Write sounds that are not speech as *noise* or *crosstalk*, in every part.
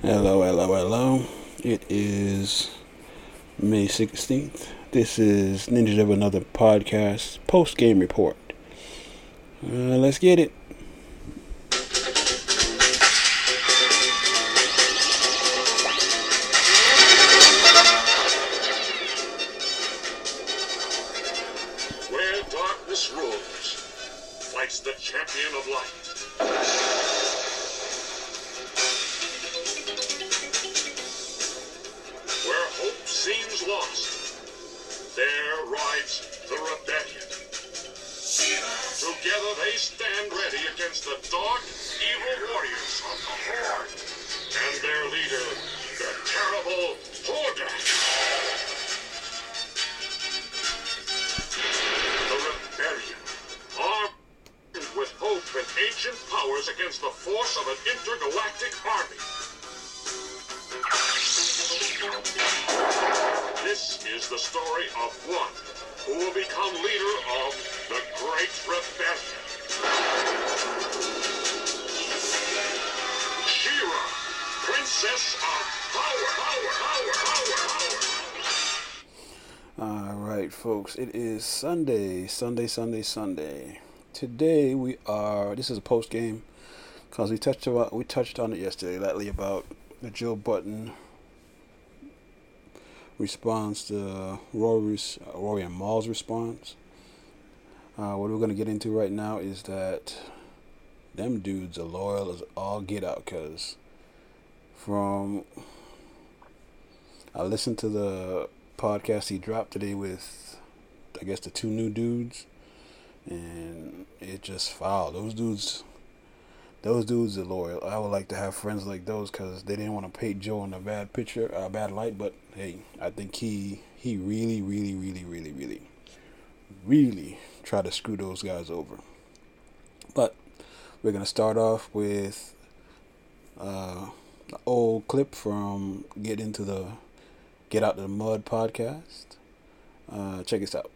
Hello, hello, hello. It is May 16th. This is Ninjas of Another Podcast post game report. Uh, let's get it. Powers against the force of an intergalactic army. This is the story of one who will become leader of the Great Rebellion. She-Ra, Princess of Power, Power, Power, Power, Power. All right, folks. It is Sunday, Sunday, Sunday, Sunday. Today we are. This is a post game because we touched about we touched on it yesterday, lately about the Joe Budden response to Rory's Rory and Mal's response. Uh, what we're gonna get into right now is that them dudes are loyal as all get out. Cause from I listened to the podcast he dropped today with, I guess the two new dudes, and it just foul. Those dudes, those dudes are loyal. I would like to have friends like those because they didn't want to paint Joe in a bad picture, a bad light. But hey, I think he he really, really, really, really, really, really tried to screw those guys over. But we're gonna start off with uh, an old clip from Get Into the Get Out of the Mud podcast. Uh, check this out.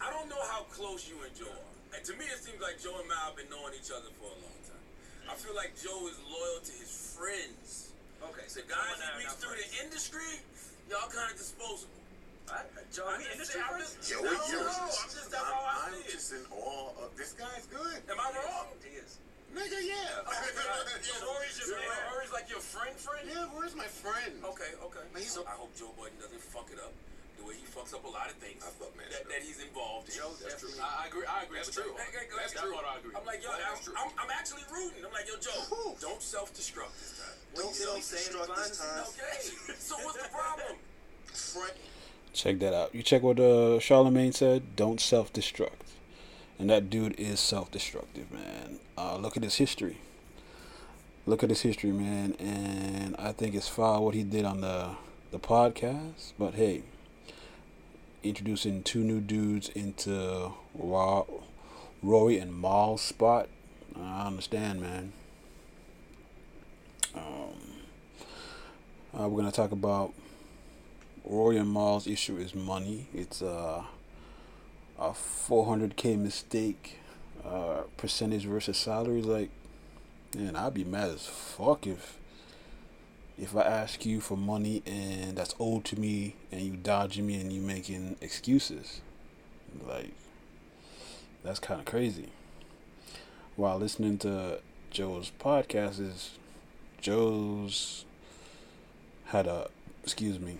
I don't know how close you and Joe are. And to me, it seems like Joe and Mal have been knowing each other for a long time. I feel like Joe is loyal to his friends. Okay, The so guys he now meets now through the industry, y'all kind of disposable. What? Uh, Joe, I'm just industry I'm just- Yo, I don't know. I'm just that's how I I'm just in awe of this guy's good. Am I wrong? He is. Nigga, yeah. So Rory's your Rory's like your friend, friend. yeah, where's my friend? Okay, okay. But he's- So I hope Joe Budden doesn't fuck it up the way he fucks up a lot of things I fuck man that, that he's involved in. Joe That's definitely. true. I I agree. I agree. That's true. that. Hey, hey, That's that's that true. part I agree. I'm like, yo, That I'm, true. I'm, I'm actually rooting. I'm like, yo, Joe, Whew. don't self-destruct this time. Don't What did he say in self-destruct this time. Okay. *laughs* So what's the problem? Friend. Check that out. You check what uh, Charlemagne said. Don't self-destruct, and that dude is self-destructive, man. Uh, look at his history. Look at his history, man, and I think it's foul what he did on the the podcast. But hey, introducing two new dudes into Rory and Mal's spot. I understand, man. Um, uh, we're gonna talk about Rory and Mal's issue is money. It's uh, a 400k mistake, uh, percentage versus salary. Like, man, I'd be mad as fuck if if I ask you for money and that's owed to me and you dodging me and you making excuses. Like, that's kind of crazy. While listening to Joe's podcast, is Joe's had a excuse me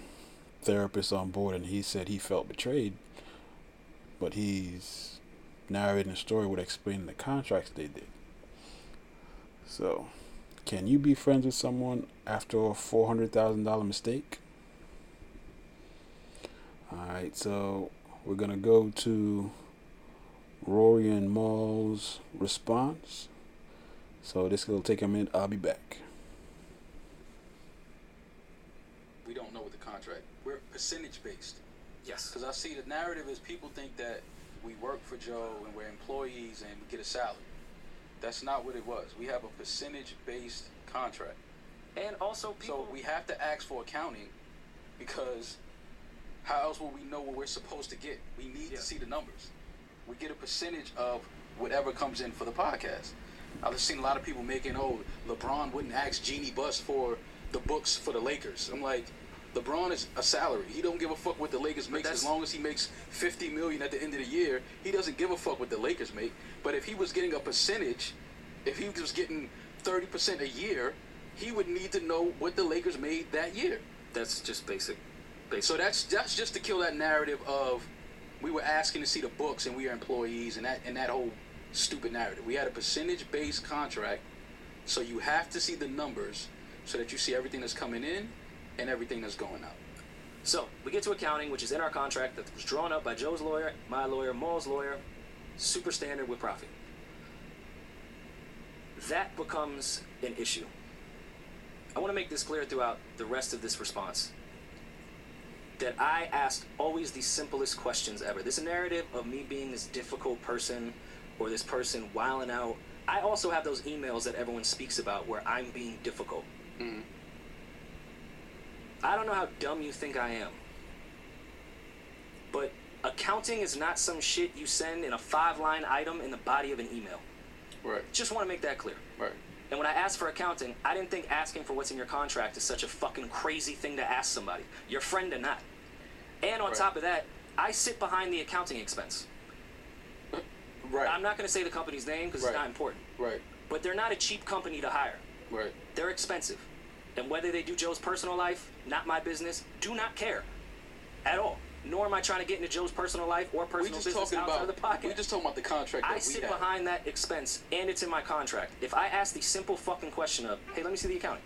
therapist on board and he said he felt betrayed but he's narrating a story with explaining the contracts they did so can you be friends with someone after a $400000 mistake alright so we're gonna go to rory and mal's response so this will take a minute i'll be back We don't know what the contract. We're percentage based. Yes. Because I see the narrative is people think that we work for Joe and we're employees and we get a salary. That's not what it was. We have a percentage based contract. And also, people. So we have to ask for accounting because how else will we know what we're supposed to get? We need Yeah. to see the numbers. We get a percentage of whatever comes in for the podcast. I've seen a lot of people making, oh, LeBron wouldn't ask Jeanie Buss for the books for the Lakers. I'm like, LeBron is a salary. He don't give a fuck what the Lakers makes as long as he makes 50 million at the end of the year. He doesn't give a fuck what the Lakers make. But if he was getting a percentage, if he was getting 30% a year, he would need to know what the Lakers made that year. That's just basic. basic. So that's that's just to kill that narrative of we were asking to see the books and we are employees and that and that whole stupid narrative. We had a percentage based contract, so you have to see the numbers so that you see everything that's coming in and everything that's going up. So we get to accounting, which is in our contract that was drawn up by Joe's lawyer, my lawyer, Mal's lawyer, super standard with profit. That becomes an issue. I want to make this clear throughout the rest of this response. That I asked always the simplest questions ever. This narrative of me being this difficult person or this person wilding out. I also have those emails that everyone speaks about where I'm being difficult. Mm-hmm. I don't know how dumb you think I am. But accounting is not some shit you send in a five line item in the body of an email. Right. Just want to make that clear. Right. And when I asked for accounting, I didn't think asking for what's in your contract is such a fucking crazy thing to ask somebody, your friend or not. And on Right. top of that, I sit behind the accounting expense. Right. I'm not going to say the company's name because Right. it's not important, Right. but they're not a cheap company to hire. Right. They're expensive. And whether they do Joe's personal life, not my business, do not care at all. Nor am I trying to get into Joe's personal life or personal business outside about of the podcast. we just talking about the contract that I sit have. behind that expense and it's in my contract. If I ask the simple fucking question of, hey, let me see the accounting,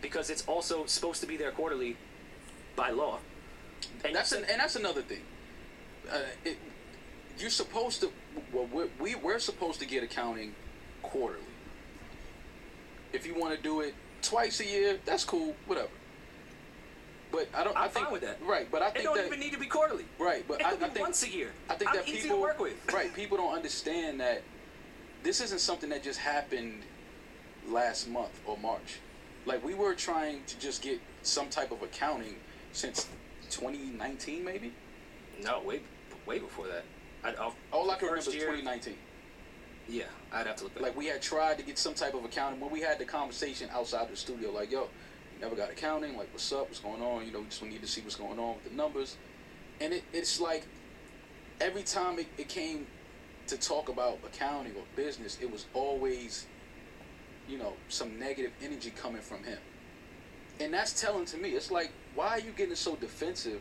because it's also supposed to be there quarterly by law. And That's an, and that's another thing. Uh, it, you're supposed to. Well, we're, we we're supposed to get accounting quarterly. If you want to do it twice a year, that's cool. Whatever. But I don't. I'm I think, fine with that. Right, but I think it don't that even need to be quarterly. right, but It I, I think once a year. I think I'm that easy people to work with. *laughs* right people don't understand that this isn't something that just happened last month or March. Like we were trying to just get some type of accounting since 2019, maybe. No, way, way before that. I, All I can remember is year- 2019. Yeah, I'd have to look back. Like we had tried to get some type of accounting when we had the conversation outside the studio. Like, yo, never got accounting. Like, what's up? What's going on? You know, we just need to see what's going on with the numbers. And it, it's like every time it, it came to talk about accounting or business, it was always, you know, some negative energy coming from him. And that's telling to me. It's like, why are you getting so defensive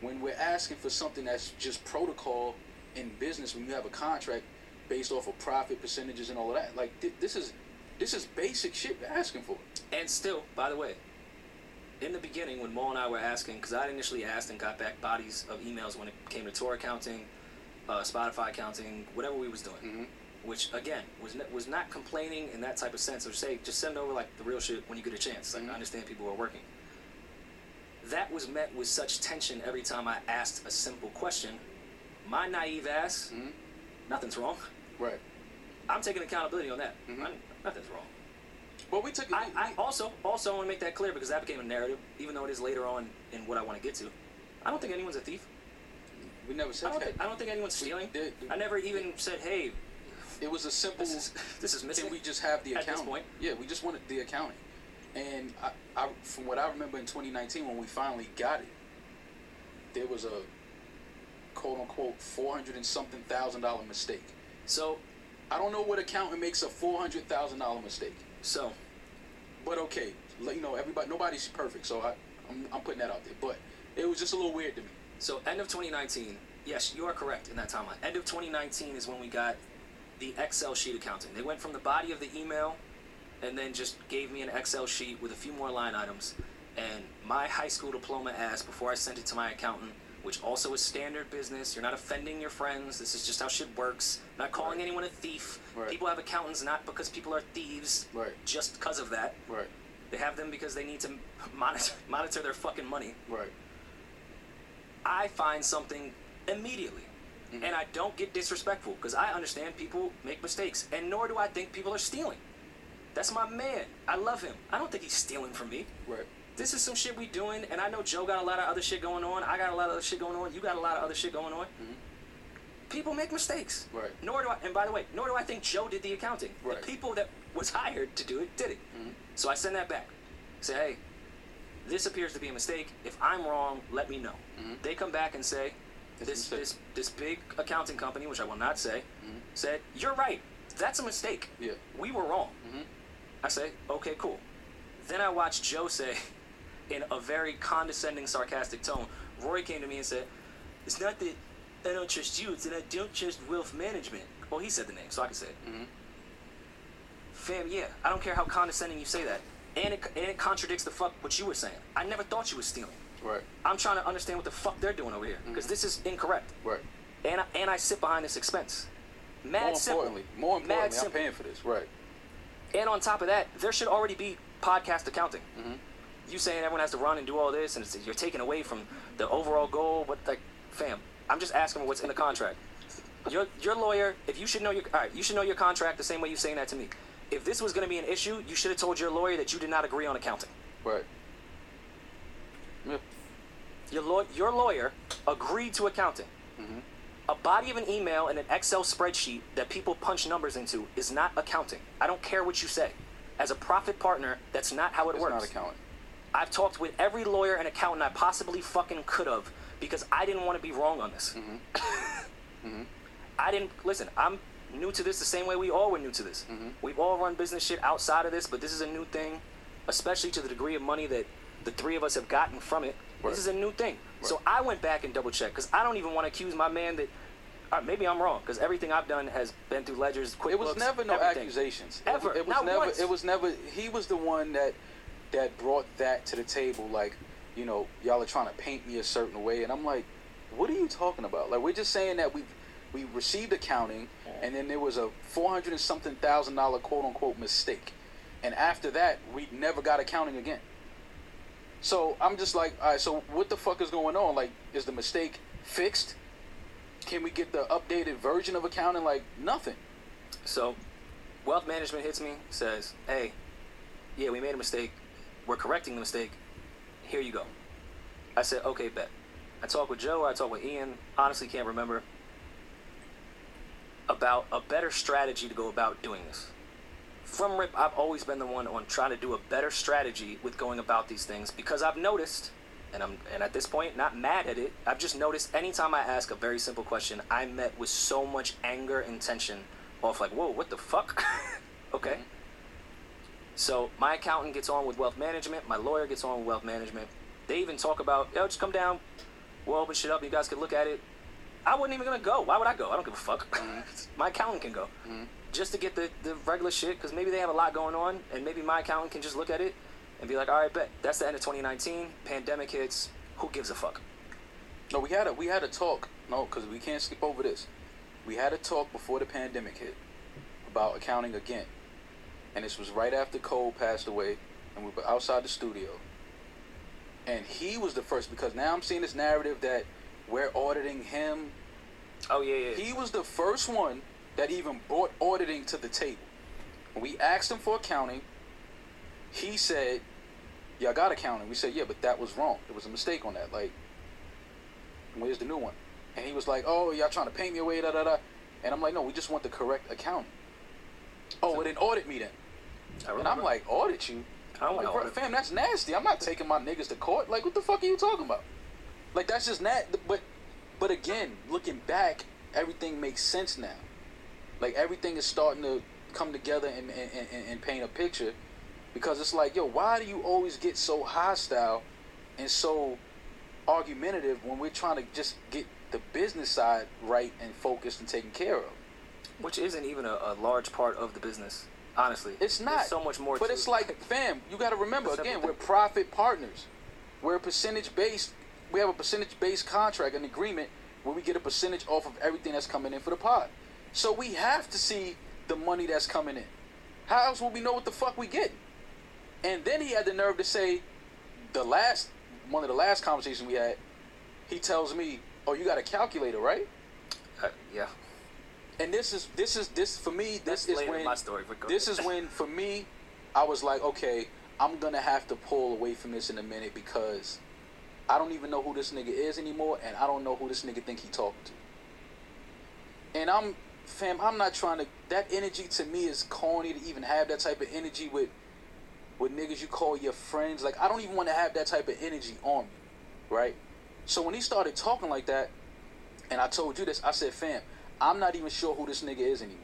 when we're asking for something that's just protocol in business when you have a contract based off of profit percentages and all of that? Like, thi- this is this is basic shit we're asking for. And still, by the way, in the beginning when Mo and I were asking, because I initially asked and got back bodies of emails when it came to tour accounting, uh, Spotify accounting, whatever we was doing, Mhm. which again was n- was not complaining in that type of sense. Or say, just send over like the real shit when you get a chance. Like Mhm. I understand people are working. That was met with such tension every time I asked a simple question. My naive ass, Mhm. nothing's wrong. Right. I'm taking accountability on that. Mhm. I- nothing's wrong. But we took. I, I also also want to make that clear because that became a narrative, even though it is later on in what I want to get to. I don't think anyone's a thief. we never I said don't that. think I don't think anyone's stealing. I never even said, "Hey, It was a simple. this is this is missing." Can we just have the At this accounting? point? Yeah, we just wanted the accounting. And I, I, from what I remember in 2019, when we finally got it, there was a quote unquote 400 and something thousand dollar mistake. So I don't know what accountant makes a four hundred thousand dollar mistake, so but okay, let you know everybody, nobody's perfect, so I, I'm, I'm putting that out there. But it was just a little weird to me. so end of 2019. Yes, you are correct in that timeline. End of 2019 is when we got the Excel sheet accounting. They went from the body of the email and then just gave me an Excel sheet with a few more line items. And my high school diploma asked before I sent it to my accountant, which also is standard business. You're not offending your friends. This is just how shit works. Not calling Right. anyone a thief. Right. People have accountants not because people are thieves, Right. just because of that. Right. They have them because they need to monitor *laughs* monitor their fucking money. Right. I find something immediately. Mm-hmm. And I don't get disrespectful because I understand people make mistakes. And nor do I think people are stealing. That's my man. I love him. I don't think he's stealing from me. Right. This is some shit we doing, and I know Joe got a lot of other shit going on. I got a lot of other shit going on. You got a lot of other shit going on. People make mistakes. Right. Nor do I, and by the way, nor do I think Joe did the accounting. Right. The people that was hired to do it did it. Mm-hmm. So I send that back. Say, hey, This appears to be a mistake. If I'm wrong, let me know. Mm-hmm. They come back and say, this this this big accounting company, which I will not say, said you're right. That's a mistake. Yeah. We were wrong. I say, okay, cool. Then I watch Joe say, in a very condescending, sarcastic tone, Roy came to me and said, it's not that I don't trust you, it's that I don't trust wealth management. Well, he said the name, so I can say it. Fam, yeah, I don't care how condescending you say that. And it, and it contradicts the fuck what you were saying. I never thought you was stealing. Right. I'm trying to understand what the fuck they're doing over here, because this is incorrect. Right. And I, and I sit behind this expense. Mad More simple. importantly, more Mad importantly, I'm simple. paying for this. Right. And on top of that, there should already be podcast accounting. Mm-hmm. You saying everyone has to run and do all this, and it's, you're taking away from the overall goal. But like, fam, I'm just asking what's in the contract. Your your lawyer, if you should know your all right, you should know your contract the same way you're saying that to me. If this was going to be an issue, you should have told your lawyer that you did not agree on accounting. Right. Yeah. Your law, your lawyer agreed to accounting. Mm-hmm. A body of an email and an Excel spreadsheet that people punch numbers into is not accounting. I don't care what you say. As a profit partner, that's not how it It's works. not accounting. I've talked with every lawyer and accountant I possibly fucking could have because I didn't want to be wrong on this. Mm-hmm. *laughs* Mm-hmm. I didn't listen. I'm new to this the same way we all were new to this. Mm-hmm. We've all run business shit outside of this, but this is a new thing, especially to the degree of money that the three of us have gotten from it. Right. This is a new thing. So I went back and double checked because I don't even want to accuse my man that. right, maybe I'm wrong because everything I've done has been through ledgers, QuickBooks. It was never no everything. accusations. Ever. It, was Not never. once. It was never. He was the one that that brought that to the table. Like, you know, y'all are trying to paint me a certain way, and I'm like, what are you talking about? Like, we're just saying that we we received accounting, and then there was a four hundred and something thousand dollar quote unquote mistake, and after that, we never got accounting again. So I'm just like, all right. So what the fuck is going on? Like, is the mistake fixed? Can we get the updated version of accounting? Like, nothing. So, wealth management hits me, says, "Hey, yeah, we made a mistake. We're correcting the mistake. Here you go." I said, "Okay, bet." I talked with Joe. I talked with Ian. Honestly, can't remember about a better strategy to go about doing this. From Rip, I've always been the one on trying to do a better strategy with going about these things because I've noticed, and I'm and at this point not mad at it. I've just noticed anytime I ask a very simple question, I'm met with so much anger and tension off like, whoa, what the fuck? *laughs* okay. Mm-hmm. So my accountant gets on with wealth management, my lawyer gets on with wealth management. They even talk about, yo, just come down, we'll open shit up, you guys can look at it. I wasn't even gonna go. Why would I go? I don't give a fuck. Mm-hmm. *laughs* my accountant can go. Mm-hmm. Just to get the, the regular shit, because maybe they have a lot going on, and maybe my accountant can just look at it and be like, all right, bet. That's the end of 2019. Pandemic hits. Who gives a fuck? No, we had a we had a talk. No, because we can't skip over this. We had a talk before the pandemic hit about accounting again, and this was right after Cole passed away, and we were outside the studio. And he was the first because now I'm seeing this narrative that we're auditing him. Oh, yeah, yeah. He was the first one that even brought auditing to the table. When we asked him for accounting, he said, "Y'all got accounting." We said, "Yeah, but that was wrong. There was a mistake on that. Like, where's the new one?" And he was like, "Oh, y'all trying to paint me away, da da da." And I'm like, "No, we just want the correct accounting." Oh, well, then audit me then. And. I'm like, "Audit you?" I don't Like, bro, fam, that's nasty. I'm not taking my niggas to court. Like, what the fuck are you talking about? Like, that's just nat. But, but again, looking back, everything makes sense now. Like, everything is starting to come together and, and, and, and paint a picture. Because it's like, yo, why do you always get so hostile and so argumentative when we're trying to just get the business side right and focused and taken care of? Which isn't even a, a large part of the business, honestly. It's not. There's so much more. But it's it. like, fam, you got to remember again, we're profit partners. We're a percentage based. We have a percentage based contract, an agreement where we get a percentage off of everything that's coming in for the pod. So we have to see the money that's coming in. How else will we know what the fuck we get? And then he had the nerve to say, the last one of the last conversations we had, he tells me, "Oh, you got a calculator, right?" Uh, yeah. And this is this is this for me. This That's is when my story, this ahead. is when for me, I was like, okay, I'm gonna have to pull away from this in a minute because I don't even know who this nigga is anymore, and I don't know who this nigga think he talking to. And I'm, fam, I'm not trying to. That energy to me is corny to even have that type of energy with with niggas you call your friends. Like I don't even want to have that type of energy on me, right? So when he started talking like that, and I told you this, I said, fam, I'm not even sure who this nigga is anymore.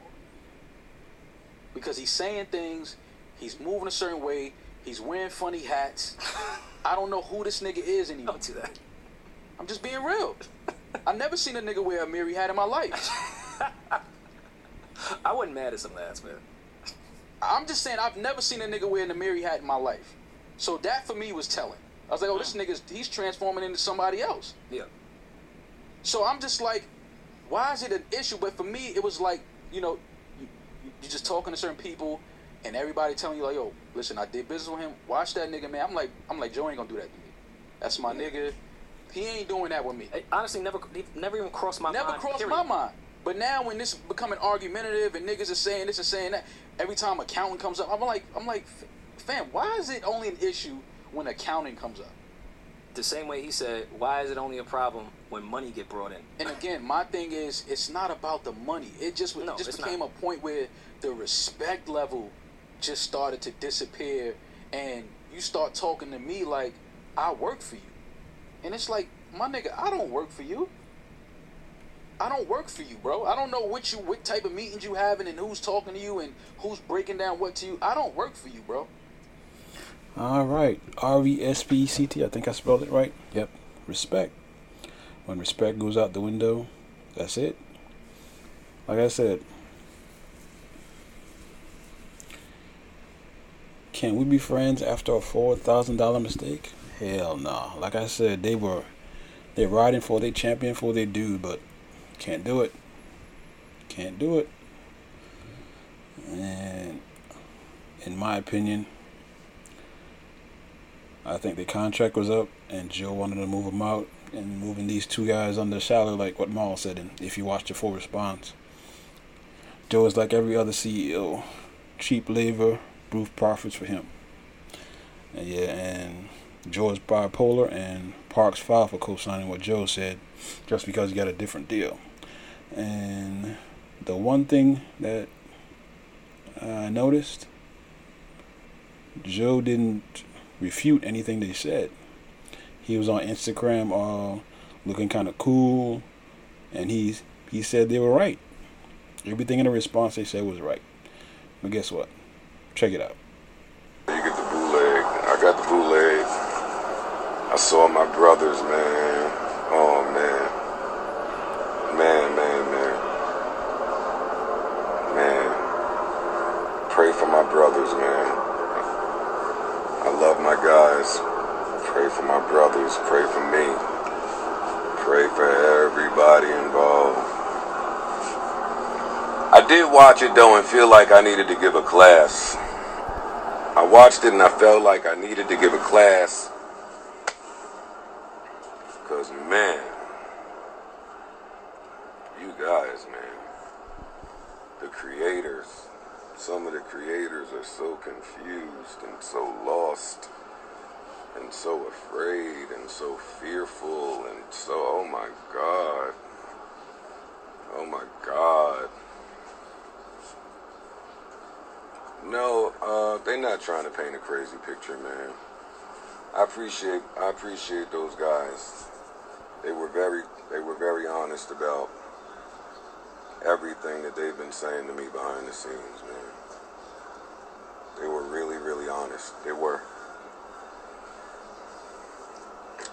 Because he's saying things, he's moving a certain way, he's wearing funny hats. *laughs* I don't know who this nigga is anymore. Don't do that. I'm just being real. I've never seen a nigga wear a Mary hat in my life. *laughs* I wasn't mad at some lads, man. I'm just saying I've never seen a nigga wearing a Mary hat in my life. So that for me was telling. I was like, oh, this mm. nigga's he's transforming into somebody else. Yeah. So I'm just like, why is it an issue? But for me, it was like, you know, you, you just talking to certain people, and everybody telling you like, yo, listen, I did business with him. Watch that nigga, man. I'm like, I'm like, Joe ain't gonna do that to me. That's my nigga. He ain't doing that with me. It honestly never, never even crossed my Never mind. Never crossed period. my mind. But now when this becoming argumentative and niggas are saying this and saying that, every time accounting comes up, I'm like, I'm like, fam, why is it only an issue when accounting comes up? The same way he said, why is it only a problem when money get brought in? And again, my thing is, it's not about the money. It just No, it just became not. a point where the respect level just started to disappear, and you start talking to me like I work for you, and it's like, my nigga, I don't work for you. I don't work for you, bro. I don't know what you what type of meetings you having and who's talking to you and who's breaking down what to you. I don't work for you, bro. All right, R E S P E C T. I think I spelled it right. Yep, respect. When respect goes out the window, that's it. Like I said, can we be friends after a four thousand dollar mistake? Hell no. Like I said, they were they're riding for their champion for their dude, but can't do it. Can't do it. And in my opinion, I think the contract was up, and Joe wanted to move him out, and moving these two guys under salary, like what Mal said. And if you watch the full response, Joe is like every other CEO, cheap labor, brief profits for him. And yeah, and Joe is bipolar, and Parks filed for co-signing what Joe said, just because he got a different deal. And the one thing that I noticed, Joe didn't refute anything they said. He was on Instagram, uh, looking kind of cool, and he he said they were right. Everything in the response they said was right. But guess what? Check it out. You get the bootleg. I got the bootleg. I saw my brothers, man. Oh man. Man, man, man. Man. Pray for my brothers, man. I love my guys. Pray for my brothers. Pray for me. Pray for everybody involved. I did watch it though and feel like I needed to give a class. I watched it and I felt like I needed to give a class. Because, man, you guys, man, the creators, some of the creators are so confused and so lost and so afraid and so fearful and so, oh my God. Oh my God. No, uh, they're not trying to paint a crazy picture, man. I appreciate I appreciate those guys. They were very they were very honest about everything that they've been saying to me behind the scenes, man. They were really, really honest. They were.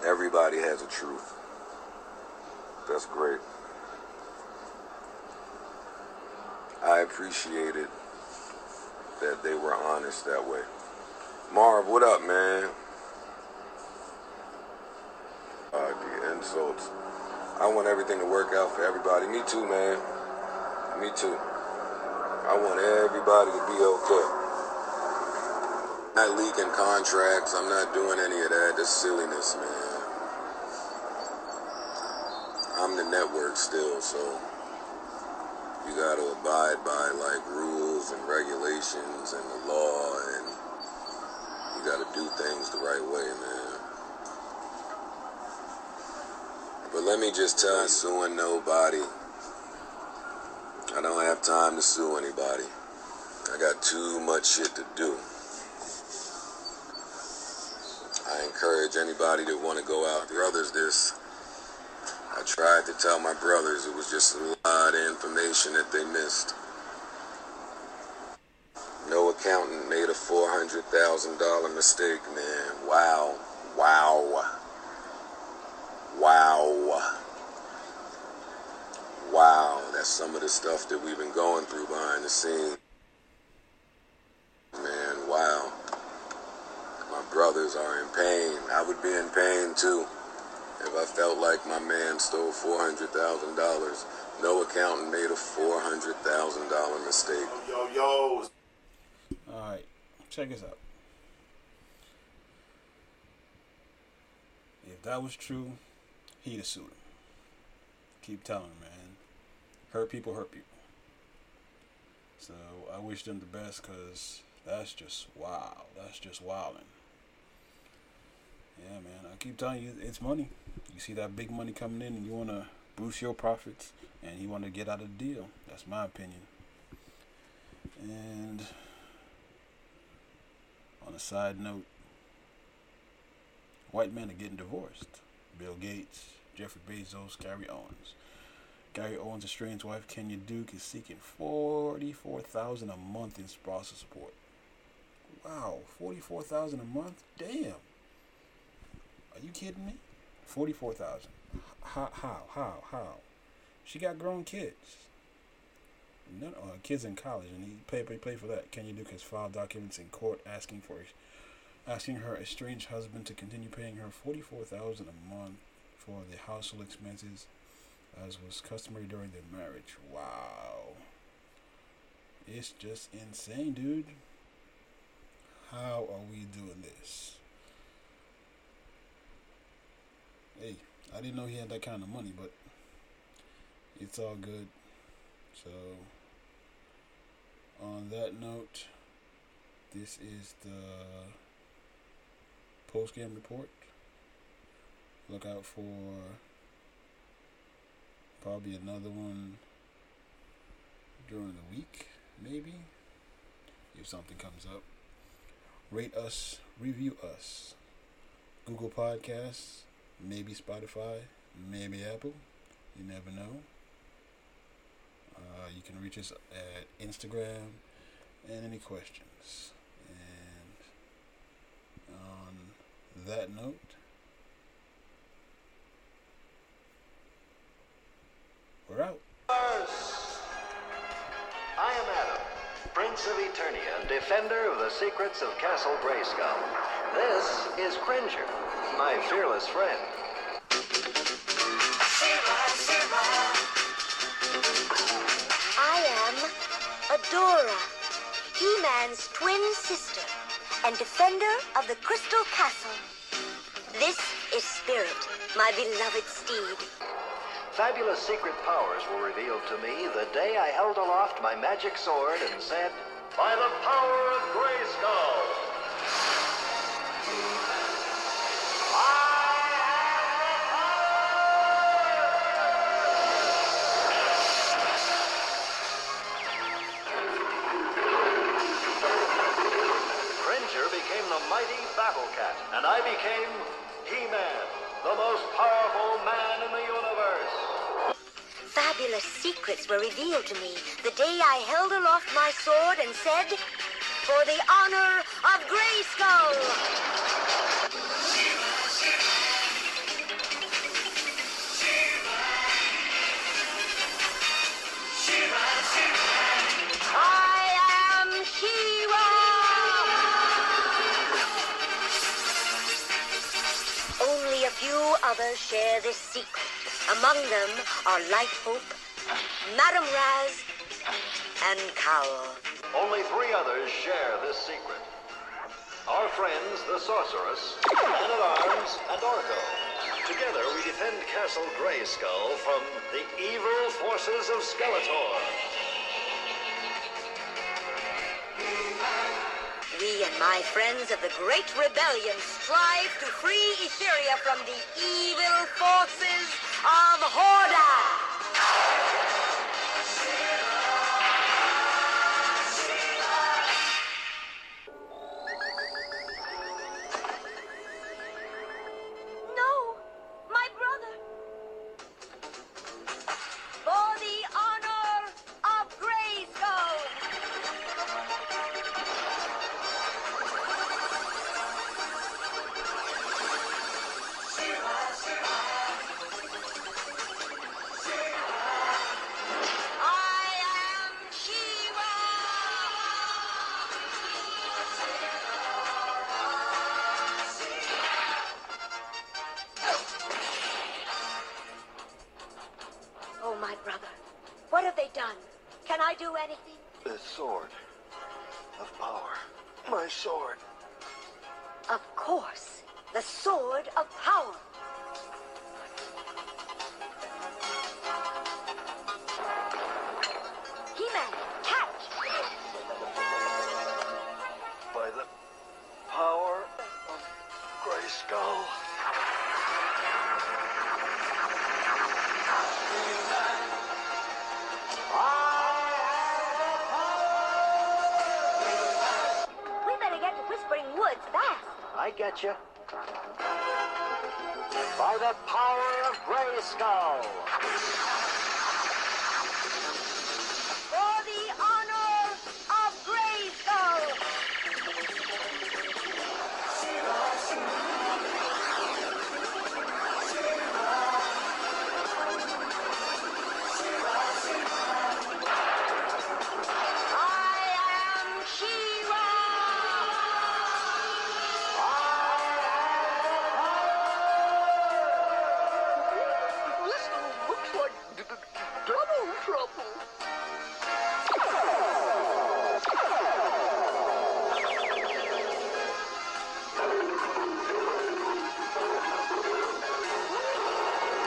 Everybody has a truth. That's great. Appreciated that they were honest that way. Marv, what up, man? Uh, the insults. I want everything to work out for everybody. Me too, man. Me too. I want everybody to be okay. Not leaking contracts. I'm not doing any of that. That's silliness, man. I'm the network still, so you got to abide by like rules and regulations and the law and you got to do things the right way man but let me just tell you suing nobody i don't have time to sue anybody i got too much shit to do I encourage anybody that want to go out. Brothers, this. Tried to tell my brothers it was just a lot of information that they missed. No accountant made a $400,000 mistake, man. Wow. Wow. Wow. Wow. That's some of the stuff that we've been going through behind the scenes. Man, wow. My brothers are in pain. I would be in pain too if I felt like my man stole $400,000. No accountant made a $400,000 mistake. Yo, yo. All right, check this out. If that was true, he'd have sued him. Keep telling him, man. Hurt people, hurt people. So I wish them the best because that's just wow. That's just wilding. Yeah, man. I keep telling you, it's money. You see that big money coming in, and you want to boost your profits, and you want to get out of the deal. That's my opinion. And on a side note, white men are getting divorced. Bill Gates, Jeffrey Bezos, Gary Owens. Gary Owens' estranged wife Kenya Duke is seeking forty-four thousand a month in spousal support. Wow, forty-four thousand a month? Damn. Are you kidding me? Forty-four thousand. How? How? How? How? She got grown kids. None, uh, kids in college, and he pay pay pay for that. Kenya has filed documents in court asking for asking her estranged husband to continue paying her forty-four thousand a month for the household expenses, as was customary during their marriage. Wow, it's just insane, dude. How are we doing this? Hey, I didn't know he had that kind of money, but it's all good. So, on that note, this is the post game report. Look out for probably another one during the week, maybe, if something comes up. Rate us, review us. Google Podcasts, maybe Spotify, maybe Apple. You never know. Uh, you can reach us at Instagram and any questions. And on that note, we're out. I am Adam, Prince of Eternia, defender of the secrets of Castle Grayskull. This is Cringer, my fearless friend. I am Adora, He-Man's twin sister and defender of the Crystal Castle. This is Spirit, my beloved steed. Fabulous secret powers were revealed to me the day I held aloft my magic sword and said, By the power of Grayskull. Mighty Battle Cat, and I became He-Man, the most powerful man in the universe. Fabulous secrets were revealed to me the day I held aloft my sword and said, For the honor of Grayskull! Others share this secret. Among them are Light Hope, Madame Razz, and Kowl. Only three others share this secret. Our friends, the Sorceress, Man-at-Arms, and Orko. Together, we defend Castle Grayskull from the evil forces of Skeletor. We and my friends of the Great Rebellion strive to free Etheria from the evil forces of Hordak. I do anything? The sword of power. My sword. Of course. The sword of power. Fast. I get you. By the power of Grayskull.